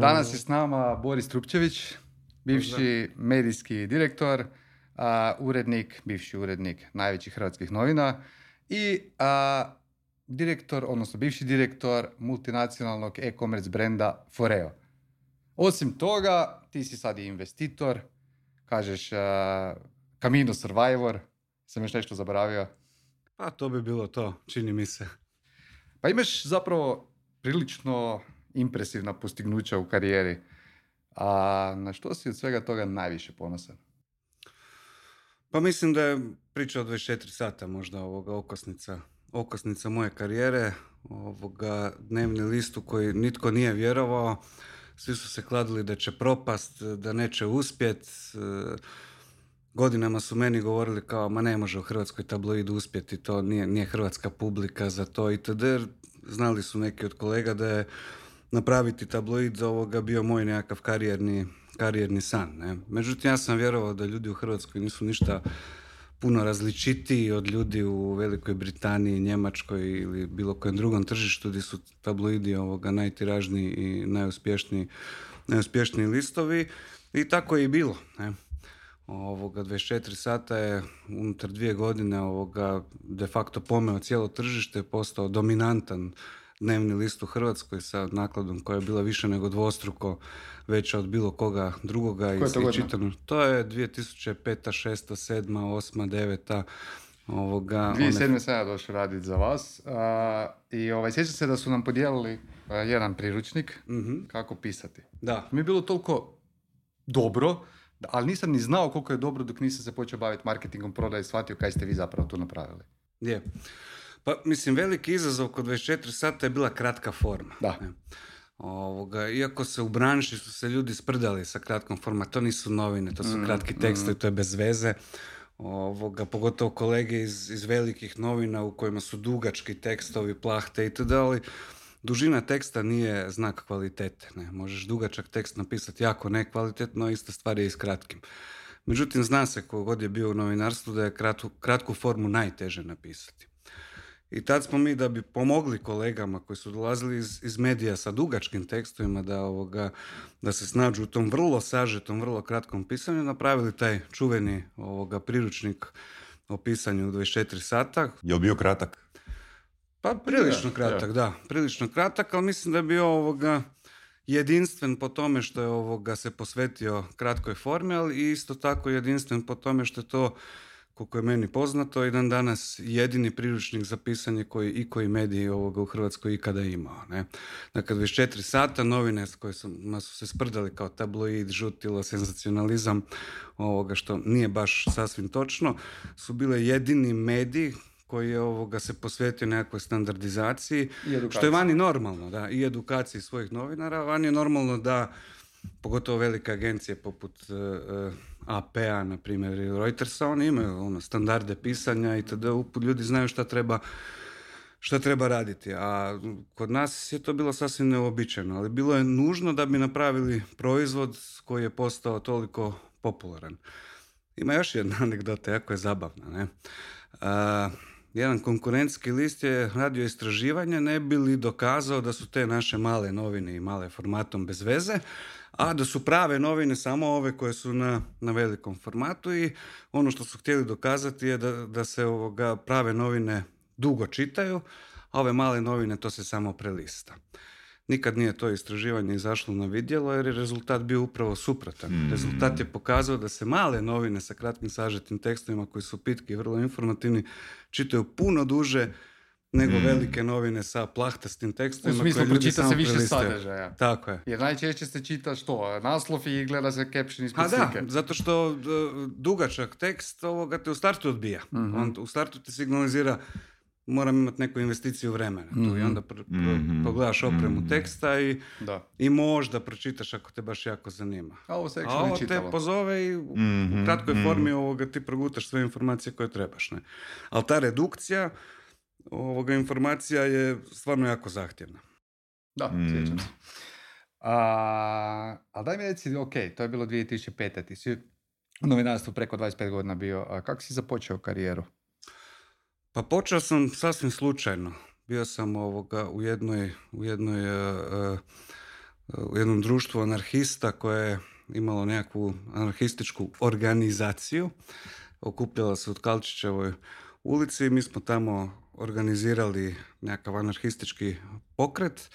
Danas je s nama Boris Trupčević, bivši medijski direktor, urednik, bivši urednik najvećih hrvatskih novina i direktor, odnosno bivši direktor multinacionalnog e-commerce brenda Foreo. Osim toga, ti si sad i investitor, kažeš Camino Survivor, sam još nešto zaboravio. Pa to bi bilo to, čini mi se. Pa imaš zapravo prilično impresivna postignuća u karijeri. A na što si od svega toga najviše ponosan? Pa mislim da je priča od 24 sata možda ovoga okosnica, okosnica moje karijere, ovoga dnevni listu koji nitko nije vjerovao, svi su se kladili da će propast, da neće uspjet, godinama su meni govorili kao ma ne može u Hrvatskoj tabloid uspjeti, to nije, nije hrvatska publika za to itd. Znali su neki od kolega da je napraviti tabloid za ovoga bio moj nekakav karijerni, karijerni san. Ne? Međutim, ja sam vjerovao da ljudi u Hrvatskoj nisu ništa puno različitiji od ljudi u Velikoj Britaniji, Njemačkoj ili bilo kojem drugom tržištu gdje su tabloidi ovoga najtiražniji i najuspješniji, najuspješniji listovi. I tako je i bilo. Ne? Ovoga, 24 sata je unutar dvije godine ovoga de facto pomeo cijelo tržište, postao dominantan dnevni list u Hrvatskoj sa nakladom koja je bila više nego dvostruko veća od bilo koga drugoga. i to čitano. To je 2005. 6. 7. 8. 9. Ovoga, 2007. One... sam ja došao raditi za vas i ovaj, sjećam se da su nam podijelili jedan priručnik mm kako pisati. Da. Mi je bilo toliko dobro, ali nisam ni znao koliko je dobro dok nisam se počeo baviti marketingom, prodaj i shvatio kaj ste vi zapravo tu napravili. Je. Pa, mislim, veliki izazov kod 24 sata je bila kratka forma. Da. Ovoga, iako se u branši su se ljudi sprdali sa kratkom forma, to nisu novine, to su mm, kratki tekstovi, mm. to je bez veze. Ovoga, pogotovo kolege iz, iz velikih novina u kojima su dugački tekstovi, plahte i ali dužina teksta nije znak kvalitete. Ne? Možeš dugačak tekst napisati jako nekvalitetno, a ista stvar je i s kratkim. Međutim, zna se kogod je bio u novinarstvu da je kratku, kratku formu najteže napisati. I tad smo mi da bi pomogli kolegama koji su dolazili iz, iz medija sa dugačkim tekstovima da, ovoga, da se snađu u tom vrlo sažetom, vrlo kratkom pisanju, napravili taj čuveni ovoga, priručnik o pisanju u 24 sata. Je li bio kratak? Pa prilično kratak, da. Prilično kratak, ali mislim da je bio ovoga jedinstven po tome što je ovoga se posvetio kratkoj formi, ali isto tako jedinstven po tome što je to koliko je meni poznato, i dan danas jedini priručnik za pisanje koji i koji mediji ovoga u Hrvatskoj ikada imao. Ne? Dakle, 24 sata novine s koje su, su se sprdali kao tabloid, žutilo, senzacionalizam, ovoga što nije baš sasvim točno, su bile jedini mediji koji je ovoga se posvetio nekakvoj standardizaciji, što je vani normalno, da, i edukaciji svojih novinara, vani je normalno da pogotovo velike agencije poput uh, AP-a, na primjer, ili Reutersa, oni imaju ono, standarde pisanja i tada ljudi znaju šta treba šta treba raditi. A kod nas je to bilo sasvim neobičajno, ali bilo je nužno da bi napravili proizvod koji je postao toliko popularan. Ima još jedna anegdota, jako je zabavna. Ne? jedan konkurentski list je radio istraživanje ne bi li dokazao da su te naše male novine i male formatom bez veze, a da su prave novine samo ove koje su na, na velikom formatu i ono što su htjeli dokazati je da, da se ovoga prave novine dugo čitaju, a ove male novine to se samo prelista. Nikad nije to istraživanje izašlo na vidjelo jer je rezultat bio upravo suprotan. Mm. Rezultat je pokazao da se male novine sa kratkim sažetim tekstovima koji su pitki i vrlo informativni čitaju puno duže nego mm. velike novine sa plahtastim tekstovima. U smislu, pročita se više sadržaja. Tako je. Jer najčešće se čita što? Naslov i gleda se caption ispod A da, zato što dugačak tekst ovoga te u startu odbija. mm On u startu te signalizira moram imati neku investiciju vremena tu i mhm. onda mhm. pogledaš opremu mhm. teksta i, i možda pročitaš ako te baš jako zanima. A ovo se A ovo te pozove i u kratkoj formi ovoga ti progutaš sve informacije koje trebaš. Ne? Ali ta redukcija ovoga informacija je stvarno jako zahtjevna. Da, sjećam se. A, ali daj mi reci, ok, to je bilo 2005. Ti si u novinarstvu preko 25 godina bio. A kako si započeo karijeru? Pa počeo sam sasvim slučajno. Bio sam ovoga u jednoj, u jednoj uh, u jednom društvu anarhista koje je imalo nekakvu anarhističku organizaciju. Okupljala se u Tkalčićevoj ulici i mi smo tamo organizirali nekakav anarhistički pokret.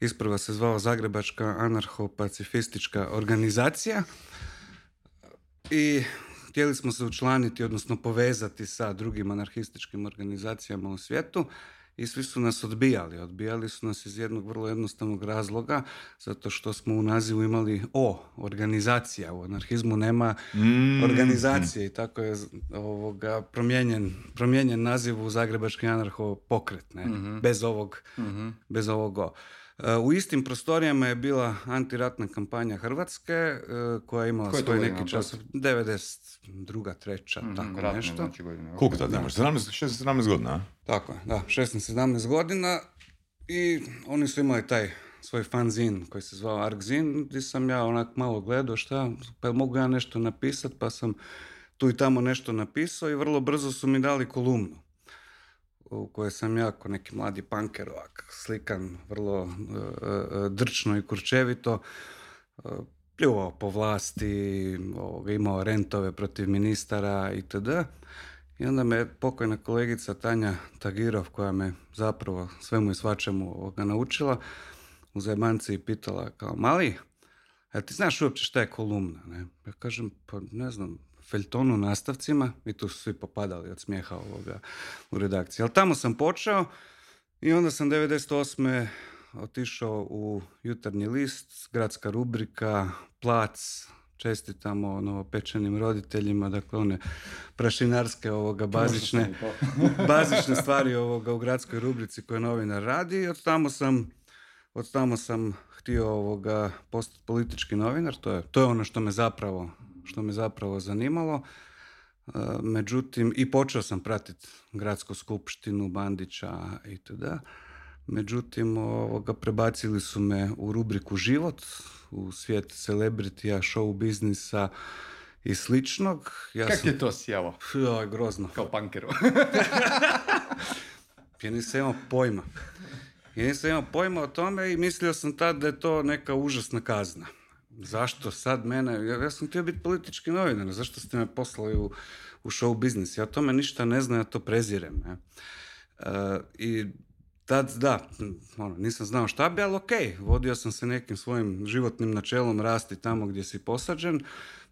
Isprva se zvao Zagrebačka anarcho-pacifistička organizacija i htjeli smo se učlaniti, odnosno povezati sa drugim anarhističkim organizacijama u svijetu i svi su nas odbijali. Odbijali su nas iz jednog vrlo jednostavnog razloga, zato što smo u nazivu imali O, organizacija. U anarhizmu nema mm. organizacije i tako je ovoga, promijenjen, promijenjen naziv u Zagrebački anarho pokret, ne? Mhm. bez ovog, mm bez ovog O. U istim prostorijama je bila antiratna kampanja Hrvatske e, koja je imala svoj neki čas, 92. treća, mm tako nešto. Znači Koliko tada imaš? 16-17 godina, Tako je, da, 16-17 godina i oni su imali taj svoj fanzin koji se zvao Arkzin, gdje sam ja onak malo gledao šta, pa mogu ja nešto napisati, pa sam tu i tamo nešto napisao i vrlo brzo su mi dali kolumnu u kojoj sam ja kao neki mladi panker ovak, slikan vrlo uh, drčno i kurčevito, uh, pljuvao po vlasti, imao rentove protiv ministara itd. I onda me pokojna kolegica Tanja Tagirov, koja me zapravo svemu i svačemu ovoga naučila, u zajebanci i pitala kao, mali, a ti znaš uopće šta je kolumna? Ne? Ja kažem, pa ne znam, feljtonu nastavcima i tu su svi popadali od smijeha ovoga u redakciji. Ali tamo sam počeo i onda sam 98. otišao u jutarnji list, gradska rubrika, plac, čestitamo novopečenim roditeljima, dakle one prašinarske ovoga bazične, bazične stvari ovoga u gradskoj rubrici koje novinar radi i od tamo sam od tamo sam htio ovoga postati politički novinar, to je, to je ono što me zapravo što me zapravo zanimalo. E, međutim, i počeo sam pratiti gradsku skupštinu Bandića itd. Međutim, ovoga, prebacili su me u rubriku život, u svijet celebritija, show biznisa i sličnog. Ja Kak je to sjelo? Joj, grozno. Kao pankeru. ja nisam imao pojma. Ja nisam imao pojma o tome i mislio sam tad da je to neka užasna kazna zašto sad mene, ja, ja sam htio biti politički novinar, zašto ste me poslali u, u show biznis, ja o tome ništa ne znam, ja to prezirem. Ne? Uh, I tad, da, ono, nisam znao šta bi, ali ok, vodio sam se nekim svojim životnim načelom rasti tamo gdje si posađen,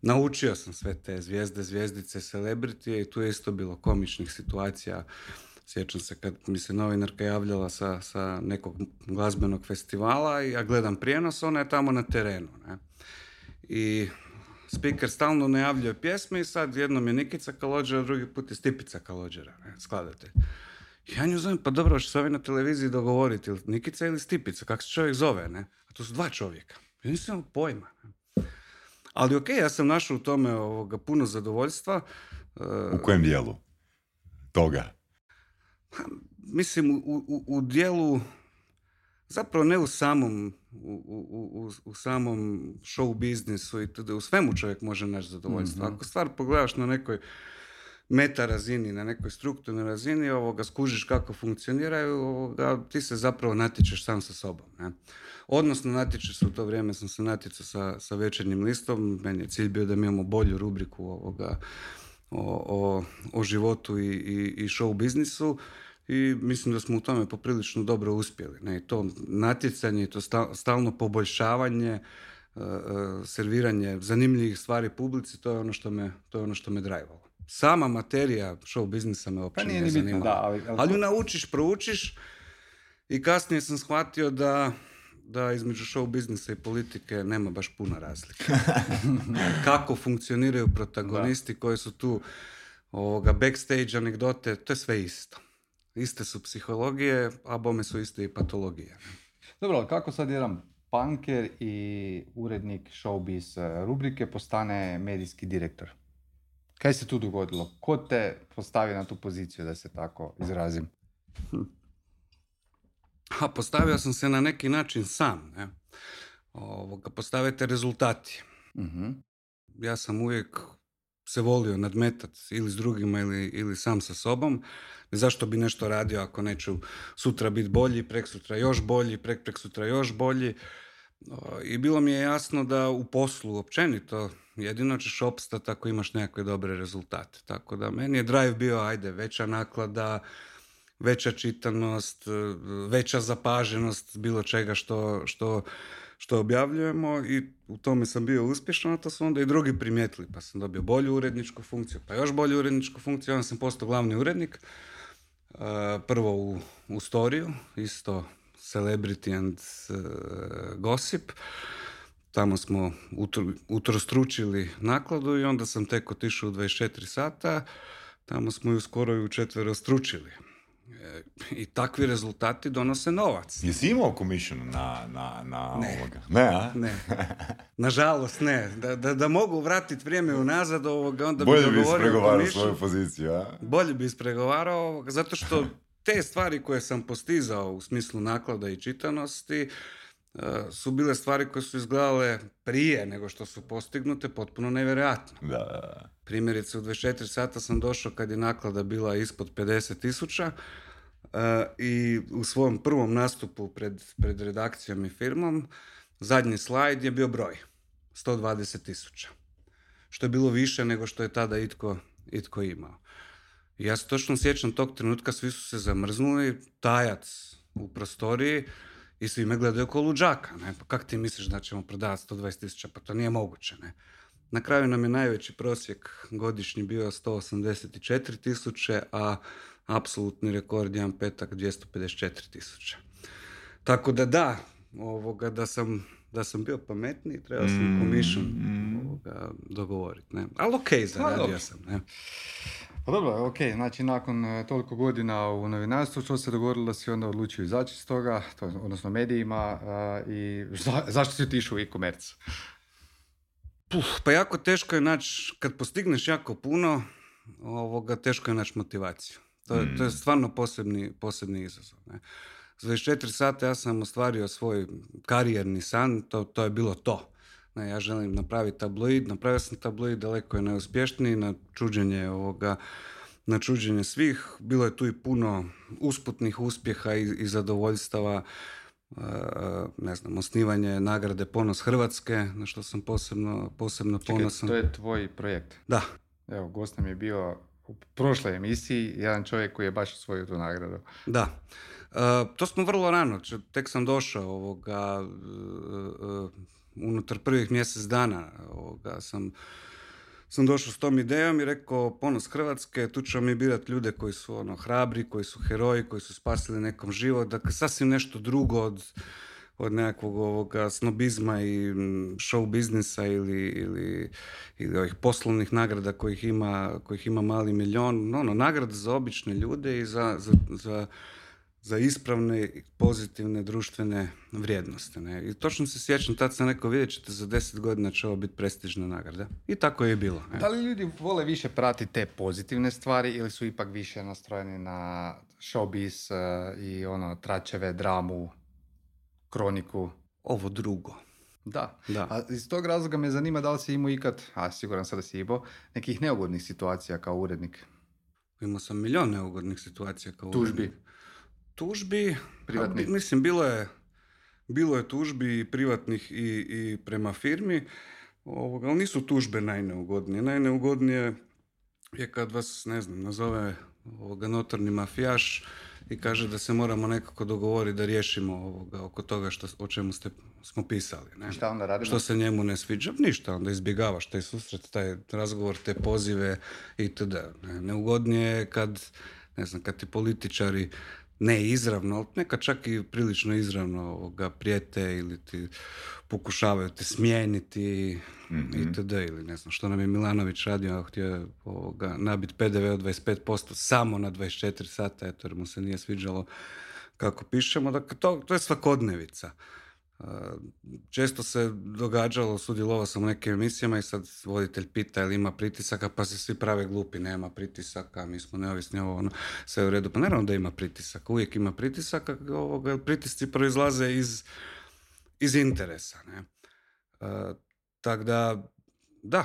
naučio sam sve te zvijezde, zvijezdice, celebritije i tu je isto bilo komičnih situacija, Sjećam se kad mi se novinarka javljala sa, sa nekog glazbenog festivala i ja gledam prijenos, ona je tamo na terenu. Ne? I speaker stalno najavljuje pjesme i sad jednom je Nikica Kalođera, drugi put je Stipica Kalođera, ne, skladatelj. Ja nju zovem, pa dobro, što se ovi na televiziji dogovoriti, ili Nikica ili Stipica, kako se čovjek zove, ne? A to su dva čovjeka. Ja nisam imao pojma. Ali ok, ja sam našao u tome ovoga puno zadovoljstva. U kojem dijelu toga? Mislim, u, u, u dijelu Zapravo ne u samom, u, u, u samom show biznisu i td. U svemu čovjek može naći zadovoljstvo. mm Ako stvar pogledaš na nekoj meta razini, na nekoj strukturnoj razini, ovoga, skužiš kako funkcioniraju, ovoga, ti se zapravo natječeš sam sa sobom. Ne? Odnosno, natječeš se u to vrijeme, sam se natjecao sa, sa večernjim listom, meni je cilj bio da mi imamo bolju rubriku ovoga, o, o, o životu i, i, i show biznisu i mislim da smo u tome poprilično dobro uspjeli. Ne? to natjecanje, to stalno poboljšavanje, e, e, serviranje zanimljivih stvari publici, to je ono što me, to je ono što me drajvalo. Sama materija show biznisa me uopće pa nije zanimala. Da, ali, ali... ali ju naučiš, proučiš i kasnije sam shvatio da da između show biznisa i politike nema baš puno razlika. Kako funkcioniraju protagonisti koji su tu ovoga backstage anegdote, to je sve isto. Iste su psihologije, a bome su iste i patologije. Dobro, kako sad jedan punker i urednik showbiz e, rubrike postane medijski direktor? Kaj se tu dogodilo? Ko te postavi na tu poziciju, da se tako izrazim? A postavio sam se na neki način sam. Ne? Ovoga, postavite rezultati. uh Ja sam uvijek se volio nadmetat ili s drugima ili, ili sam sa sobom. Zašto bi nešto radio ako neću sutra biti bolji, prek sutra još bolji, prek prek sutra još bolji. I bilo mi je jasno da u poslu općenito jedino ćeš opstati ako imaš nekakve dobre rezultate. Tako da meni je drive bio, ajde, veća naklada, veća čitanost, veća zapaženost bilo čega što, što, što objavljujemo i u tome sam bio uspješan, a to su onda i drugi primijetili, pa sam dobio bolju uredničku funkciju, pa još bolju uredničku funkciju, onda sam postao glavni urednik, prvo u, u storiju, isto Celebrity and uh, Gossip. Tamo smo utrostručili nakladu i onda sam tek otišao u 24 sata. Tamo smo ju skoro i u četvero stručili. I takvi rezultati donose novac. Jesi imao commission na, na, na ne. ovoga? Ne, a? Ne. Nažalost, ne. Da, da, da mogu vratiti vrijeme unazad ovoga, onda Bolje bi bi ispregovarao svoju poziciju, a? Bolje bi ispregovarao, zato što te stvari koje sam postizao u smislu naklada i čitanosti su bile stvari koje su izgledale prije nego što su postignute potpuno nevjerojatno. Da. Primjerice u 24 sata sam došao kad je naklada bila ispod 50 tisuća e, i u svom prvom nastupu pred, pred redakcijom i firmom zadnji slajd je bio broj 120 tisuća što je bilo više nego što je tada itko, itko imao ja se točno sjećam tog trenutka, svi su se zamrznuli, tajac u prostoriji i svi me gledaju kao luđaka. Ne? Pa kako ti misliš da ćemo prodavati 120 tisuća? Pa to nije moguće. Ne? Na kraju nam je najveći prosjek godišnji bio 184 tisuće, a apsolutni rekord jedan petak 254 tisuća. Tako da da, ovoga, da sam da sam bio pametniji, trebao sam mm, commission mm. dogovoriti. Ne? Ali ok, zaradio sam. Ne? Pa dobro, ok, znači nakon e, toliko godina u novinarstvu, što se dogodilo da si onda odlučio izaći iz toga, to, odnosno medijima, i zašto si otišao u e-commerce? pa jako teško je naći, kad postigneš jako puno, ovoga, teško je naći motivaciju. To, mm. to je stvarno posebni, posebni izazov. Ne? Za 24 sata ja sam ostvario svoj karijerni san, to, to je bilo to. Ne, ja želim napraviti tabloid, napravio sam tabloid, daleko je neuspješniji na čuđenje ovoga, na čuđenje svih. Bilo je tu i puno usputnih uspjeha i, i zadovoljstava, e, ne znam, osnivanje nagrade Ponos Hrvatske, na što sam posebno, posebno Čekaj, ponosan. to je tvoj projekt? Da. Evo, gost nam je bio u prošloj emisiji jedan čovjek koji je baš osvojio tu nagradu. Da. E, to smo vrlo rano, tek sam došao ovoga, e, unutar prvih mjesec dana ovoga, sam, sam došao s tom idejom i rekao ponos Hrvatske, tu ćemo mi birati ljude koji su ono hrabri, koji su heroji, koji su spasili nekom život, dakle sasvim nešto drugo od, od nekakvog ovoga snobizma i show biznisa ili, ili, ili ovih poslovnih nagrada kojih ima, kojih ima mali milion. Ono, nagrada za obične ljude i za, za, za za ispravne pozitivne društvene vrijednosti. Ne? I točno se sjećam, tad sam rekao, vidjet ćete, za deset godina će ovo biti prestižna nagrada. I tako je bilo. Ne? Da li ljudi vole više pratiti te pozitivne stvari ili su ipak više nastrojeni na showbiz uh, i ono, tračeve, dramu, kroniku? Ovo drugo. Da. da. A iz tog razloga me zanima da li si imao ikad, a siguran sam da si imao, nekih neugodnih situacija kao urednik. Imao sam milion neugodnih situacija kao Tužbi. urednik tužbi, Privatni. mislim bilo je, bilo je tužbi privatnih i, i prema firmi, ovoga, ali nisu tužbe najneugodnije. Najneugodnije je kad vas, ne znam, nazove ovoga notorni mafijaš i kaže da se moramo nekako dogovoriti da riješimo ovoga, oko toga što, o čemu ste, smo pisali. Ne? Šta onda radimo? Što se njemu ne sviđa? Ništa, onda izbjegavaš taj susret, taj razgovor, te pozive itd. Ne? Neugodnije je kad, ne znam, kad ti političari ne izravno, ali nekad čak i prilično izravno ga prijete ili ti pokušavaju te smijeniti mm-hmm. itd. Ili ne znam što nam je Milanović radio, htio ovoga, nabiti PDV od 25% samo na 24 sata, eto jer mu se nije sviđalo kako pišemo. Dakle, to, to je svakodnevica. Često se događalo, sudjelovao sam u nekim emisijama i sad voditelj pita ili ima pritisaka, pa se svi prave glupi, nema pritisaka, mi smo neovisni, ovo ono, sve u redu. Pa naravno da ima pritisaka, uvijek ima pritisaka, ovoga, pritisci proizlaze iz, iz interesa. Ne? Tako da, da,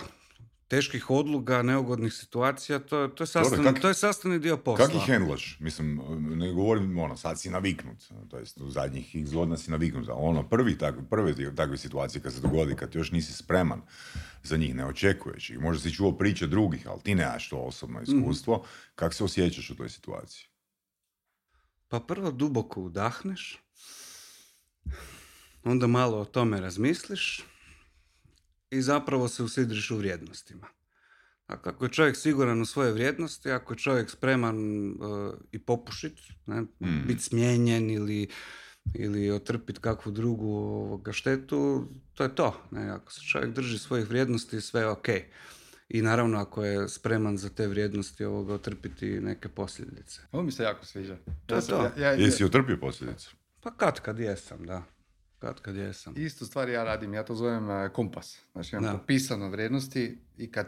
teških odluga, neugodnih situacija, to, to, je, sastavni, to je sastavni dio posla. Kako ih hendlaš? Mislim, ne govorim, ono, sad si naviknut, to jest u zadnjih x godina si naviknut. Ono, prvi tak, prve takve situacije kad se dogodi, kad još nisi spreman za njih, ne očekuješ ih. Možda si čuo priče drugih, ali ti nemaš to osobno mhm. iskustvo. Mm. Kako se osjećaš u toj situaciji? Pa prvo duboko udahneš, onda malo o tome razmisliš, i zapravo se usidriš u vrijednostima. Dakle, ako je čovjek siguran u svoje vrijednosti, ako je čovjek spreman uh, i popušit, ne, mm. biti smijenjen ili, ili otrpiti kakvu drugu ovoga, štetu, to je to. Ne? Ako se čovjek drži svojih vrijednosti, sve je ok. I naravno ako je spreman za te vrijednosti ovoga otrpiti neke posljedice. Ovo mi se jako sviđa. To je to. Ja, ja, Jesi otrpio posljedice? Pa kad kad jesam, da kad kad jesam. Istu stvar ja radim, ja to zovem e, kompas. Znači imam popisano vrijednosti i kad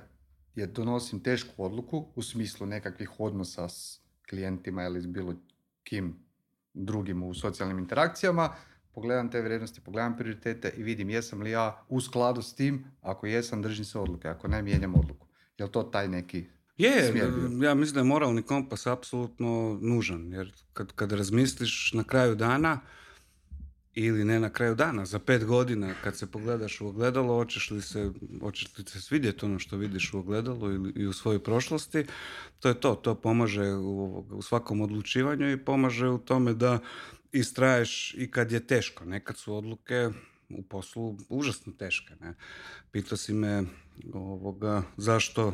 je donosim tešku odluku u smislu nekakvih odnosa s klijentima ili s bilo kim drugim u socijalnim interakcijama, pogledam te vrijednosti, pogledam prioritete i vidim jesam li ja u skladu s tim, ako jesam držim se odluke, ako ne mijenjam odluku. Je to taj neki je, ja mislim da je moralni kompas apsolutno nužan, jer kad, kad razmisliš na kraju dana, ili ne na kraju dana, za pet godina kad se pogledaš u ogledalo, hoćeš li se, hoćeš li se svidjeti ono što vidiš u ogledalu ili i u svojoj prošlosti, to je to, to pomaže u, u svakom odlučivanju i pomaže u tome da istraješ i kad je teško. Nekad su odluke u poslu užasno teške. Ne? Pitao si me ovoga, zašto,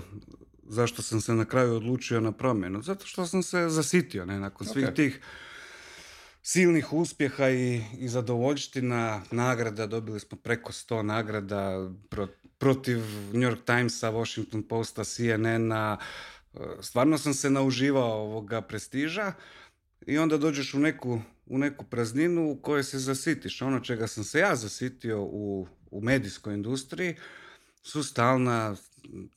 zašto sam se na kraju odlučio na promjenu. Zato što sam se zasitio ne? nakon svih tih silnih uspjeha i, i zadovoljština, nagrada, dobili smo preko 100 nagrada protiv New York Timesa, Washington Posta, CNN-a, e, stvarno sam se nauživao ovoga prestiža i onda dođeš u neku, u neku prazninu u kojoj se zasitiš. Ono čega sam se ja zasitio u, u medijskoj industriji su stalna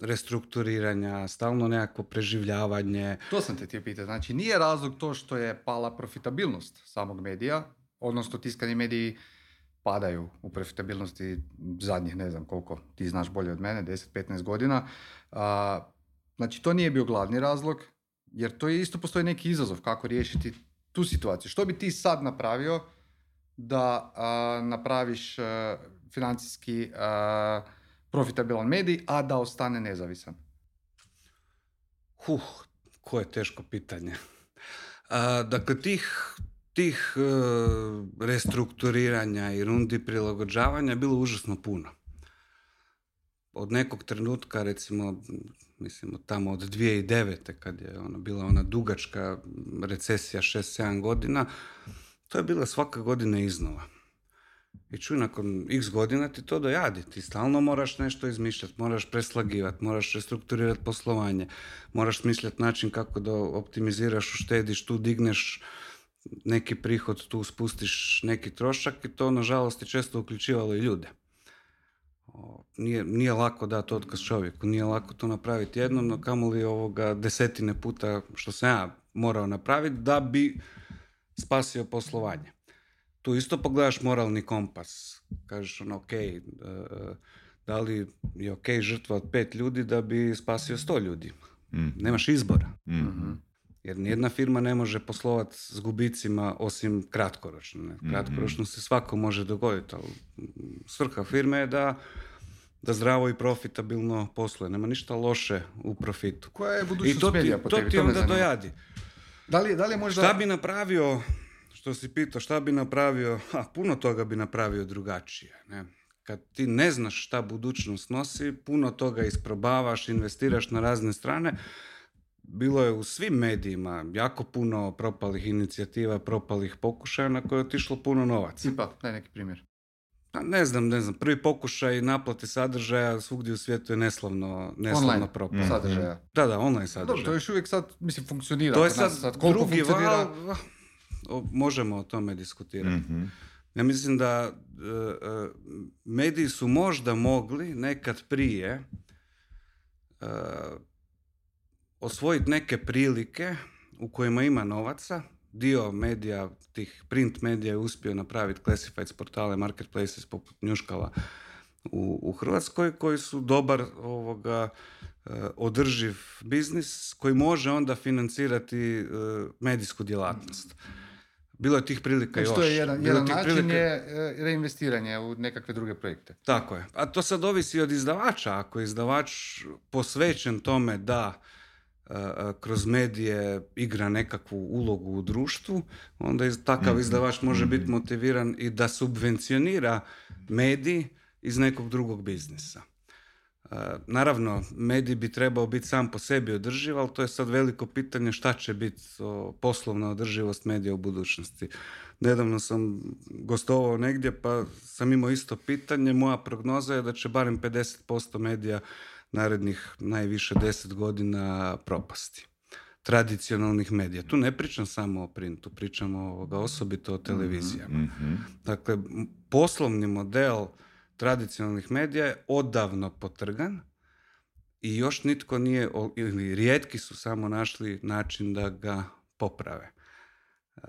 restrukturiranja, stalno nekakvo preživljavanje. To sam te htio pitati. Znači, nije razlog to što je pala profitabilnost samog medija, odnosno tiskani mediji padaju u profitabilnosti zadnjih, ne znam koliko, ti znaš bolje od mene, 10-15 godina. Znači, to nije bio glavni razlog, jer to je isto postoji neki izazov kako riješiti tu situaciju. Što bi ti sad napravio da napraviš financijski profitabilan medij, a da ostane nezavisan? Huh, koje teško pitanje. A, dakle, tih, tih uh, restrukturiranja i rundi prilagođavanja je bilo užasno puno. Od nekog trenutka, recimo, mislim, tamo od 2009. kad je ona, bila ona dugačka recesija 6-7 godina, to je bila svaka godina iznova. I čuj, nakon x godina ti to dojadi. Ti stalno moraš nešto izmišljati, moraš preslagivati, moraš restrukturirati poslovanje, moraš smišljati način kako da optimiziraš, uštediš, tu digneš neki prihod, tu spustiš neki trošak i to nažalost je često uključivalo i ljude. Nije, nije lako dati otkaz čovjeku, nije lako to napraviti jednom, no kamoli ovoga desetine puta što sam ja morao napraviti da bi spasio poslovanje tu isto pogledaš moralni kompas. Kažeš ono, ok, e, da li je ok žrtva od pet ljudi da bi spasio sto ljudi? Mm. Nemaš izbora. mm Jer nijedna firma ne može poslovati s gubicima osim kratkoročno. Ne? Mm-hmm. Kratkoročno se svako može dogoditi, ali svrha firme je da, da zdravo i profitabilno posluje. Nema ništa loše u profitu. Koja je budućnost I to medija po tebi? To ti onda dojadi. Da li, da li možda... Šta bi napravio što si pitao šta bi napravio, a puno toga bi napravio drugačije. Ne? Kad ti ne znaš šta budućnost nosi, puno toga isprobavaš, investiraš na razne strane. Bilo je u svim medijima jako puno propalih inicijativa, propalih pokušaja na koje je otišlo puno novaca. Ipak, daj neki primjer. Pa ne znam, ne znam. Prvi pokušaj naplate sadržaja svugdje u svijetu je neslavno, neslavno online propao. sadržaja. Da, da, online sadržaja. Dobro, to još uvijek sad, mislim, funkcionira. To je sad, sad drugi val, možemo o tome diskutirati. mm Ja mislim da e, e, mediji su možda mogli nekad prije uh, osvojiti neke prilike u kojima ima novaca. Dio medija, tih print medija je uspio napraviti classifieds portale, marketplaces poput Njuškala u, u Hrvatskoj koji su dobar ovoga e, održiv biznis koji može onda financirati e, medijsku djelatnost. Bilo je tih prilika znači, još. To je jedan, Bilo jedan način prilika- je e, reinvestiranje u nekakve druge projekte. Tako je. A to sad ovisi od izdavača. Ako je izdavač posvećen tome da e, e, kroz medije igra nekakvu ulogu u društvu, onda takav izdavač može biti motiviran i da subvencionira medij iz nekog drugog biznisa. Naravno, medij bi trebao biti sam po sebi održiv, ali to je sad veliko pitanje šta će biti poslovna održivost medija u budućnosti. Nedavno sam gostovao negdje pa sam imao isto pitanje. Moja prognoza je da će barem 50% medija narednih najviše 10 godina propasti. Tradicionalnih medija. Tu ne pričam samo o printu, pričam ovoga, osobito o televizijama. Mhm. Dakle, poslovni model tradicionalnih medija je odavno potrgan i još nitko nije, ili rijetki su samo našli način da ga poprave. E,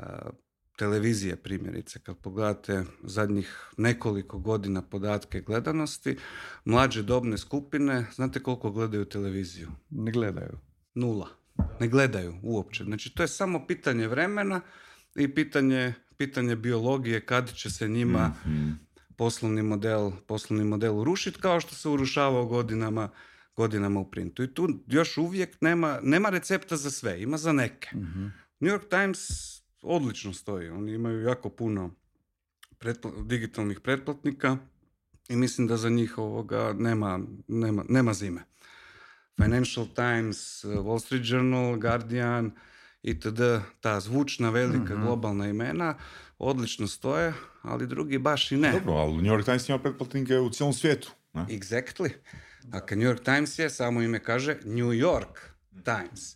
televizije primjerice, kad pogledate zadnjih nekoliko godina podatke gledanosti, mlađe dobne skupine, znate koliko gledaju televiziju? Ne gledaju. Nula. Ne gledaju uopće. Znači, to je samo pitanje vremena i pitanje, pitanje biologije kad će se njima Mhm. Poslovni model, poslovni model urušiti kao što se urušavao godinama, godinama u printu. I tu još uvijek nema, nema recepta za sve, ima za neke. New York Times odlično stoji. Oni imaju jako puno pretpla- digitalnih pretplatnika i mislim da za njih ovoga nema, nema, nema zime. Financial Times, Wall Street Journal, Guardian itd. Ta zvučna velika globalna imena odlično stoje, ali drugi baš i ne. Dobro, ali New York Times ima pretplatnike u cijelom svijetu. Ne? Exactly. Dakle, New York Times je, samo ime kaže, New York Times.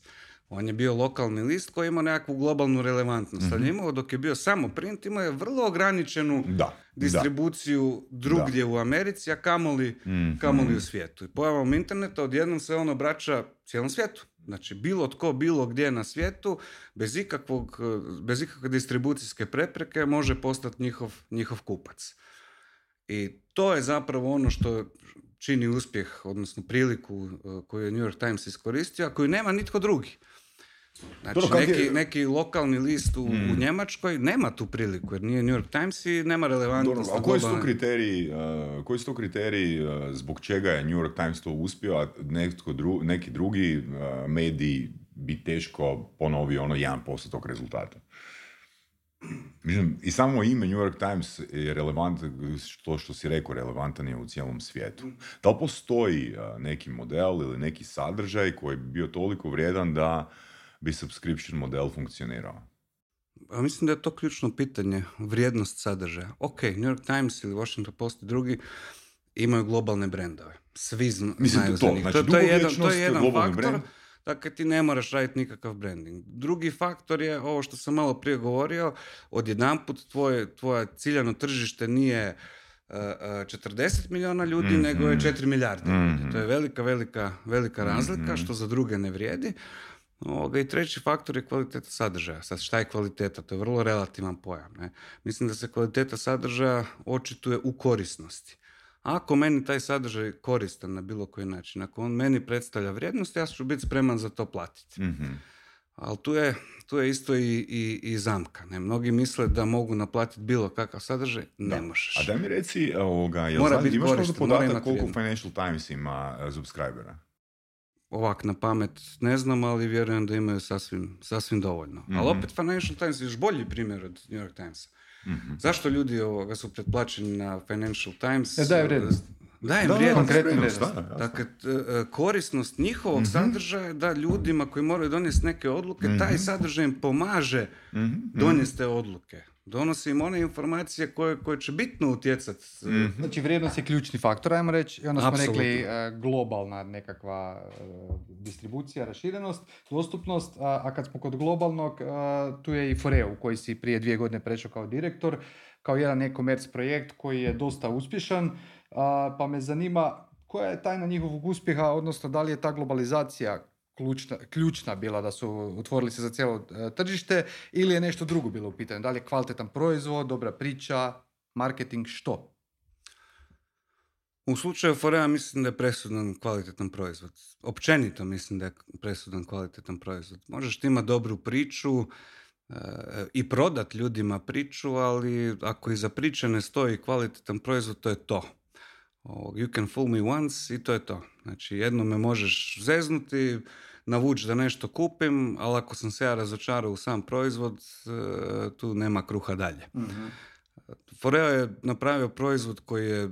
On je bio lokalni list koji ima nekakvu globalnu relevantnost. Ali je imao, dok je bio samo print, imao je vrlo ograničenu Da, da. distribuciju drugdje u Americi, a kamoli, Mhm. kamoli u svijetu. I pojavom interneta odjednom se on obraća cijelom svijetu. Znači, bilo tko, bilo gdje na svijetu, bez, ikakvog, bez ikakve distribucijske prepreke može postati njihov, njihov kupac. I to je zapravo ono što čini uspjeh, odnosno priliku eh, koju je New York Times iskoristio, a koju nema nitko drugi. Znači, Dobro, kak je- neki, neki lokalni list u, u Njemačkoj nema tu priliku, jer nije New York Times i nema relevantnost. a koji su to kriteriji, uh, koji su to kriteriji uh, zbog čega je New York Times to uspio, a netko dru- neki drugi uh, mediji bi teško ponovio ono 1% tog rezultata? Mislim, i samo ime New York Times je relevantno, što, što si rekao, relevantan je u cijelom svijetu. Da li postoji neki model ili neki sadržaj koji bi bio toliko vrijedan da bi subscription model funkcionirao? A mislim da je to ključno pitanje, vrijednost sadržaja. Ok, New York Times ili Washington Post i drugi imaju globalne brendove. Svi zna, Mislim, znaju to, za njih. znači, to, to je jedan, to je jedan faktor. brand. Dakle, ti ne moraš raditi nikakav branding. Drugi faktor je ovo što sam malo prije govorio, odjedanput tvoje, tvoje ciljano tržište nije uh, uh, 40 milijuna ljudi, Mhm. nego je 4 milijarde ljudi. Mhm. To je velika, velika, velika razlika, što za druge ne vrijedi. Ovoga, I treći faktor je kvaliteta sadržaja. Sad šta je kvaliteta? To je vrlo relativan pojam. Ne? Mislim da se kvaliteta sadržaja očituje u korisnosti. Ako meni taj sadržaj koristan na bilo koji način, ako on meni predstavlja vrijednost, ja ću biti spreman za to platiti. Mhm. Ali tu je, tu je isto i, i, i zamka. Ne? Mnogi misle da mogu naplatiti bilo kakav sadržaj, ne Da. možeš. A daj mi reci, ovoga, jel Mora znaš- biti imaš možda koristan, podatak koliko. Financial Times ima uh, subscribera? Ovak na pamet ne znam, ali vjerujem da imaju sasvim, sasvim dovoljno. Ali Mhm. opet Financial Times je još bolji primjer od New York Timesa. Mhm. Zašto ljudi ovoga su pretplaćeni na Financial Times? E, daje vrijednost. Daje Da, da, vrijednost. konkretnu vrijednost, vrijednost. da. Dakle, e, korisnost njihovog Mhm. sadržaja da ljudima koji moraju donijeti neke odluke, taj Mhm. sadržaj im pomaže Mhm. donijeti te odluke. Donosi im one informacije koje, koje će bitno utjecati. Mhm. Znači vrijednost je ključni faktor, ajmo reći. I onda smo Apsolutno. rekli e, globalna nekakva e, distribucija, raširenost, dostupnost, a, a kad smo kod globalnog, e, tu je i Foreo koji si prije dvije godine prešao kao direktor, kao jedan e-commerce projekt koji je dosta uspješan, pa me zanima koja je tajna njihovog uspjeha, odnosno da li je ta globalizacija ključna, ključna bila da su otvorili se za cijelo e, tržište ili je nešto drugo bilo u pitanju, da li je kvalitetan proizvod, dobra priča, marketing, što? U slučaju Forea mislim da je presudan kvalitetan proizvod. Općenito mislim da je presudan kvalitetan proizvod. Možeš ti imati dobru priču e, i prodat ljudima priču, ali ako iza priče ne stoji kvalitetan proizvod, to je to. You can fool me once i to je to. Znači, jedno me možeš zeznuti, navući da nešto kupim, ali ako sam se ja razočarao u sam proizvod, e, tu nema kruha dalje. mm Foreo je napravio proizvod koji je e,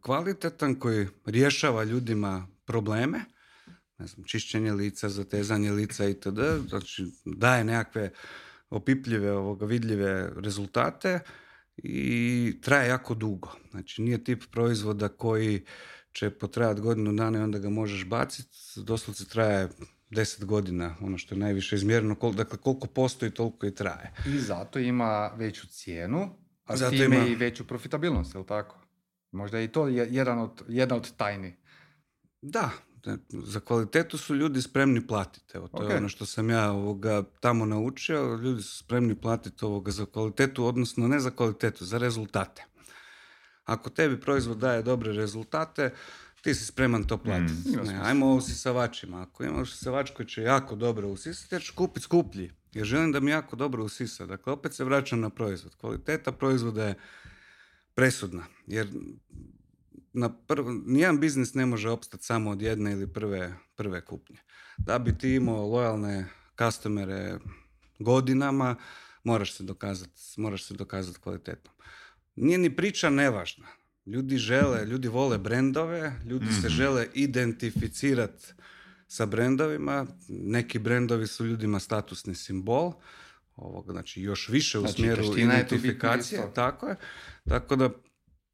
kvalitetan, koji rješava ljudima probleme, ne znam, čišćenje lica, zatezanje lica itd. Znači, daje nekakve opipljive, ovoga, vidljive rezultate i traje jako dugo. Znači, nije tip proizvoda koji će potrajati godinu dana i onda ga možeš baciti. Doslovce traje deset godina, ono što je najviše izmjereno. Dakle, koliko postoji, toliko i traje. I zato ima veću cijenu, a s time ima... i veću profitabilnost, je li tako? Možda je i to jedan od, jedna od tajni. Da, za kvalitetu su ljudi spremni platiti. Evo, to je ono što sam ja ovoga tamo naučio. Ljudi su spremni platiti ovoga za kvalitetu, odnosno ne za kvalitetu, za rezultate. Ako tebi proizvod daje dobre rezultate, ti si spreman to platiti. Mm, ne, ajmo o usisavačima. Ako imaš usisavač koji će jako dobro usisati, ja ću kupiti skuplji. Jer želim da mi jako dobro usisa. Dakle, opet se vraćam na proizvod. Kvaliteta proizvoda je presudna. Jer na prv, nijedan biznis ne može opstati samo od jedne ili prve, prve kupnje. Da bi ti imao lojalne customere godinama, moraš se dokazati, moraš se dokazati kvalitetom. Nije ni priča nevažna. Ljudi žele, ljudi vole brendove, ljudi se mhm. žele identificirati sa brendovima. Neki brendovi su ljudima statusni simbol. Ovog, znači još više u znači, smjeru identifikacije. Tako je. Tako da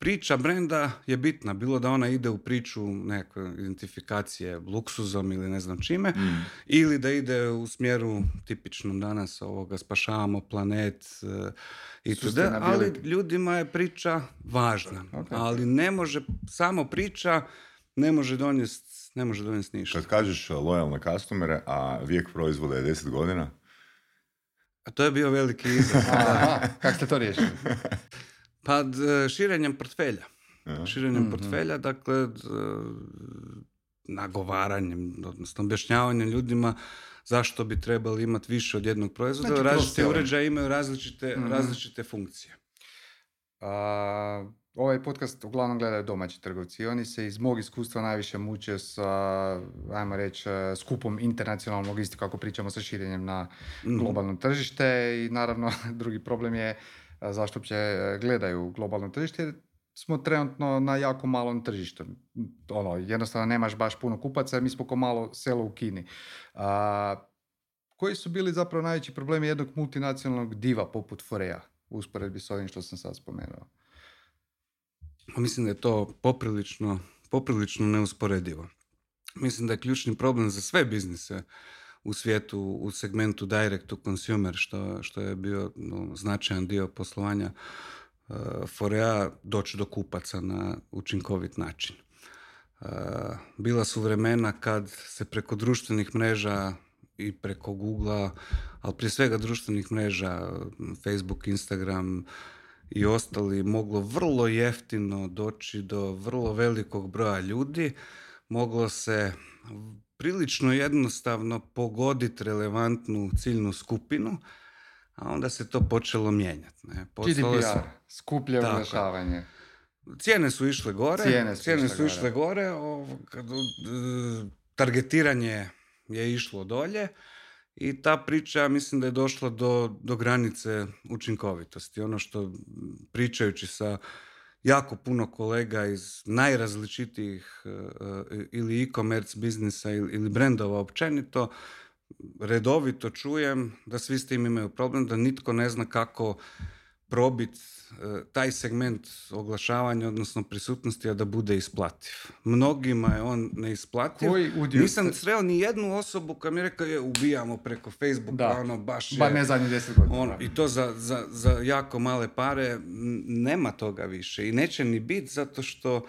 priča brenda je bitna, bilo da ona ide u priču nekakve identifikacije luksuzom ili ne znam čime, mm. ili da ide u smjeru tipičnom danas ovoga spašavamo planet uh, i da, ali ljudima je priča važna, ali ne može samo priča ne može donijeti ne može donijeti ništa. Kad kažeš lojalne customere, a vijek proizvoda je 10 godina? A to je bio veliki izazov. Kako ste to riješili? Pa širenjem portfelja. Širenjem mm portfelja, dakle, nagovaranjem, odnosno objašnjavanjem ljudima zašto bi trebali imati više od jednog proizvoda. Znači, različite uređaje imaju različite, mm različite funkcije. A, ovaj podcast uglavnom gledaju domaći trgovci oni se iz mog iskustva najviše muče sa, ajmo reći, skupom internacionalnom logistiku ako pričamo sa širenjem na mm globalno tržište i naravno drugi problem je zašto uopće e, gledaju globalno tržište, jer smo trenutno na jako malom tržištu. Ono, jednostavno nemaš baš puno kupaca, mi smo ko malo selo u Kini. A, koji su bili zapravo najveći problemi jednog multinacionalnog diva poput Foreja usporedbi s ovim što sam sad spomenuo? Mislim da je to poprilično, poprilično neusporedivo. Mislim da je ključni problem za sve biznise u svijetu u segmentu direct to consumer, što, što je bio no, značajan dio poslovanja uh, Forea, doći do kupaca na učinkovit način. Uh, bila su vremena kad se preko društvenih mreža i preko Google, ali prije svega društvenih mreža, Facebook, Instagram i ostali, moglo vrlo jeftino doći do vrlo velikog broja ljudi. Moglo se prilično jednostavno pogoditi relevantnu ciljnu skupinu, a onda se to počelo mijenjati. Ne? GDPR, su... skuplje oglašavanje. Cijene su išle gore, cijene su, cijene išle, su išle gore, targetiranje je išlo dolje i ta priča mislim da je došla do, do granice učinkovitosti. Ono što pričajući sa jako puno kolega iz najrazličitijih e, e, ili e-commerce biznisa ili brendova općenito, redovito čujem da svi s tim imaju problem, da nitko ne zna kako probiti e, taj segment oglašavanja, odnosno prisutnosti, a da bude isplativ. Mnogima je on neisplativ. Koji Nisam sreo ni jednu osobu koja mi je rekao je ubijamo preko Facebooka, da. ono baš je... Ba ne zadnjih deset godina. Ono, I to za, za, za jako male pare nema toga više i neće ni biti zato što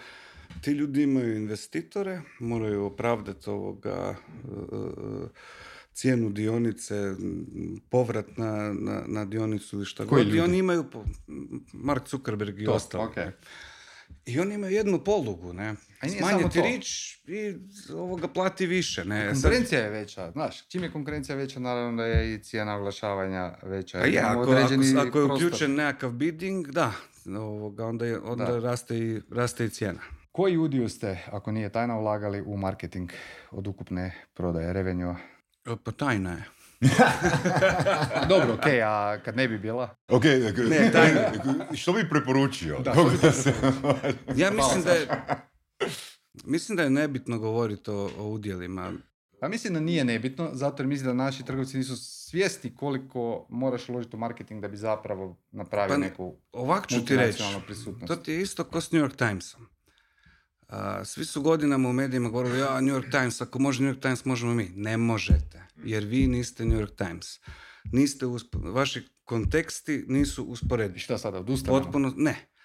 ti ljudi imaju investitore, moraju opravdati ovoga uh, cijenu dionice, povrat na, na, na dionicu ili šta god. I oni imaju, Mark Zuckerberg i ostali. I oni imaju jednu polugu, ne? Smanjiti rič i ovoga plati više, ne? Konkurencija je veća, znaš, čim je konkurencija veća, naravno da je i cijena oglašavanja veća. A je, ako, ako, je uključen nekakav bidding, da, ovoga, onda, je, onda Raste, i, raste i cijena. Koji udio ste, ako nije tajna, ulagali u marketing od ukupne prodaje, revenue? Pa tajna je. Dobro, ok, a kad ne bi bila? Ok, ne, što bi preporučio? Da, ja mislim da je... Mislim da je nebitno govoriti o, o udjelima. Pa mislim da nije nebitno, zato jer mislim da naši trgovci nisu svjesni koliko moraš uložiti u marketing da bi zapravo napravio pa neku ovak ću ti reći, To ti je isto kao s New York Timesom. Svi su godinama u medijima govorili, ja, New York Times, ako može New York Times, možemo mi. Ne možete, jer vi niste New York Times. Niste vaši konteksti nisu usporedivi. Šta sada, odustanemo? Potpuno, ne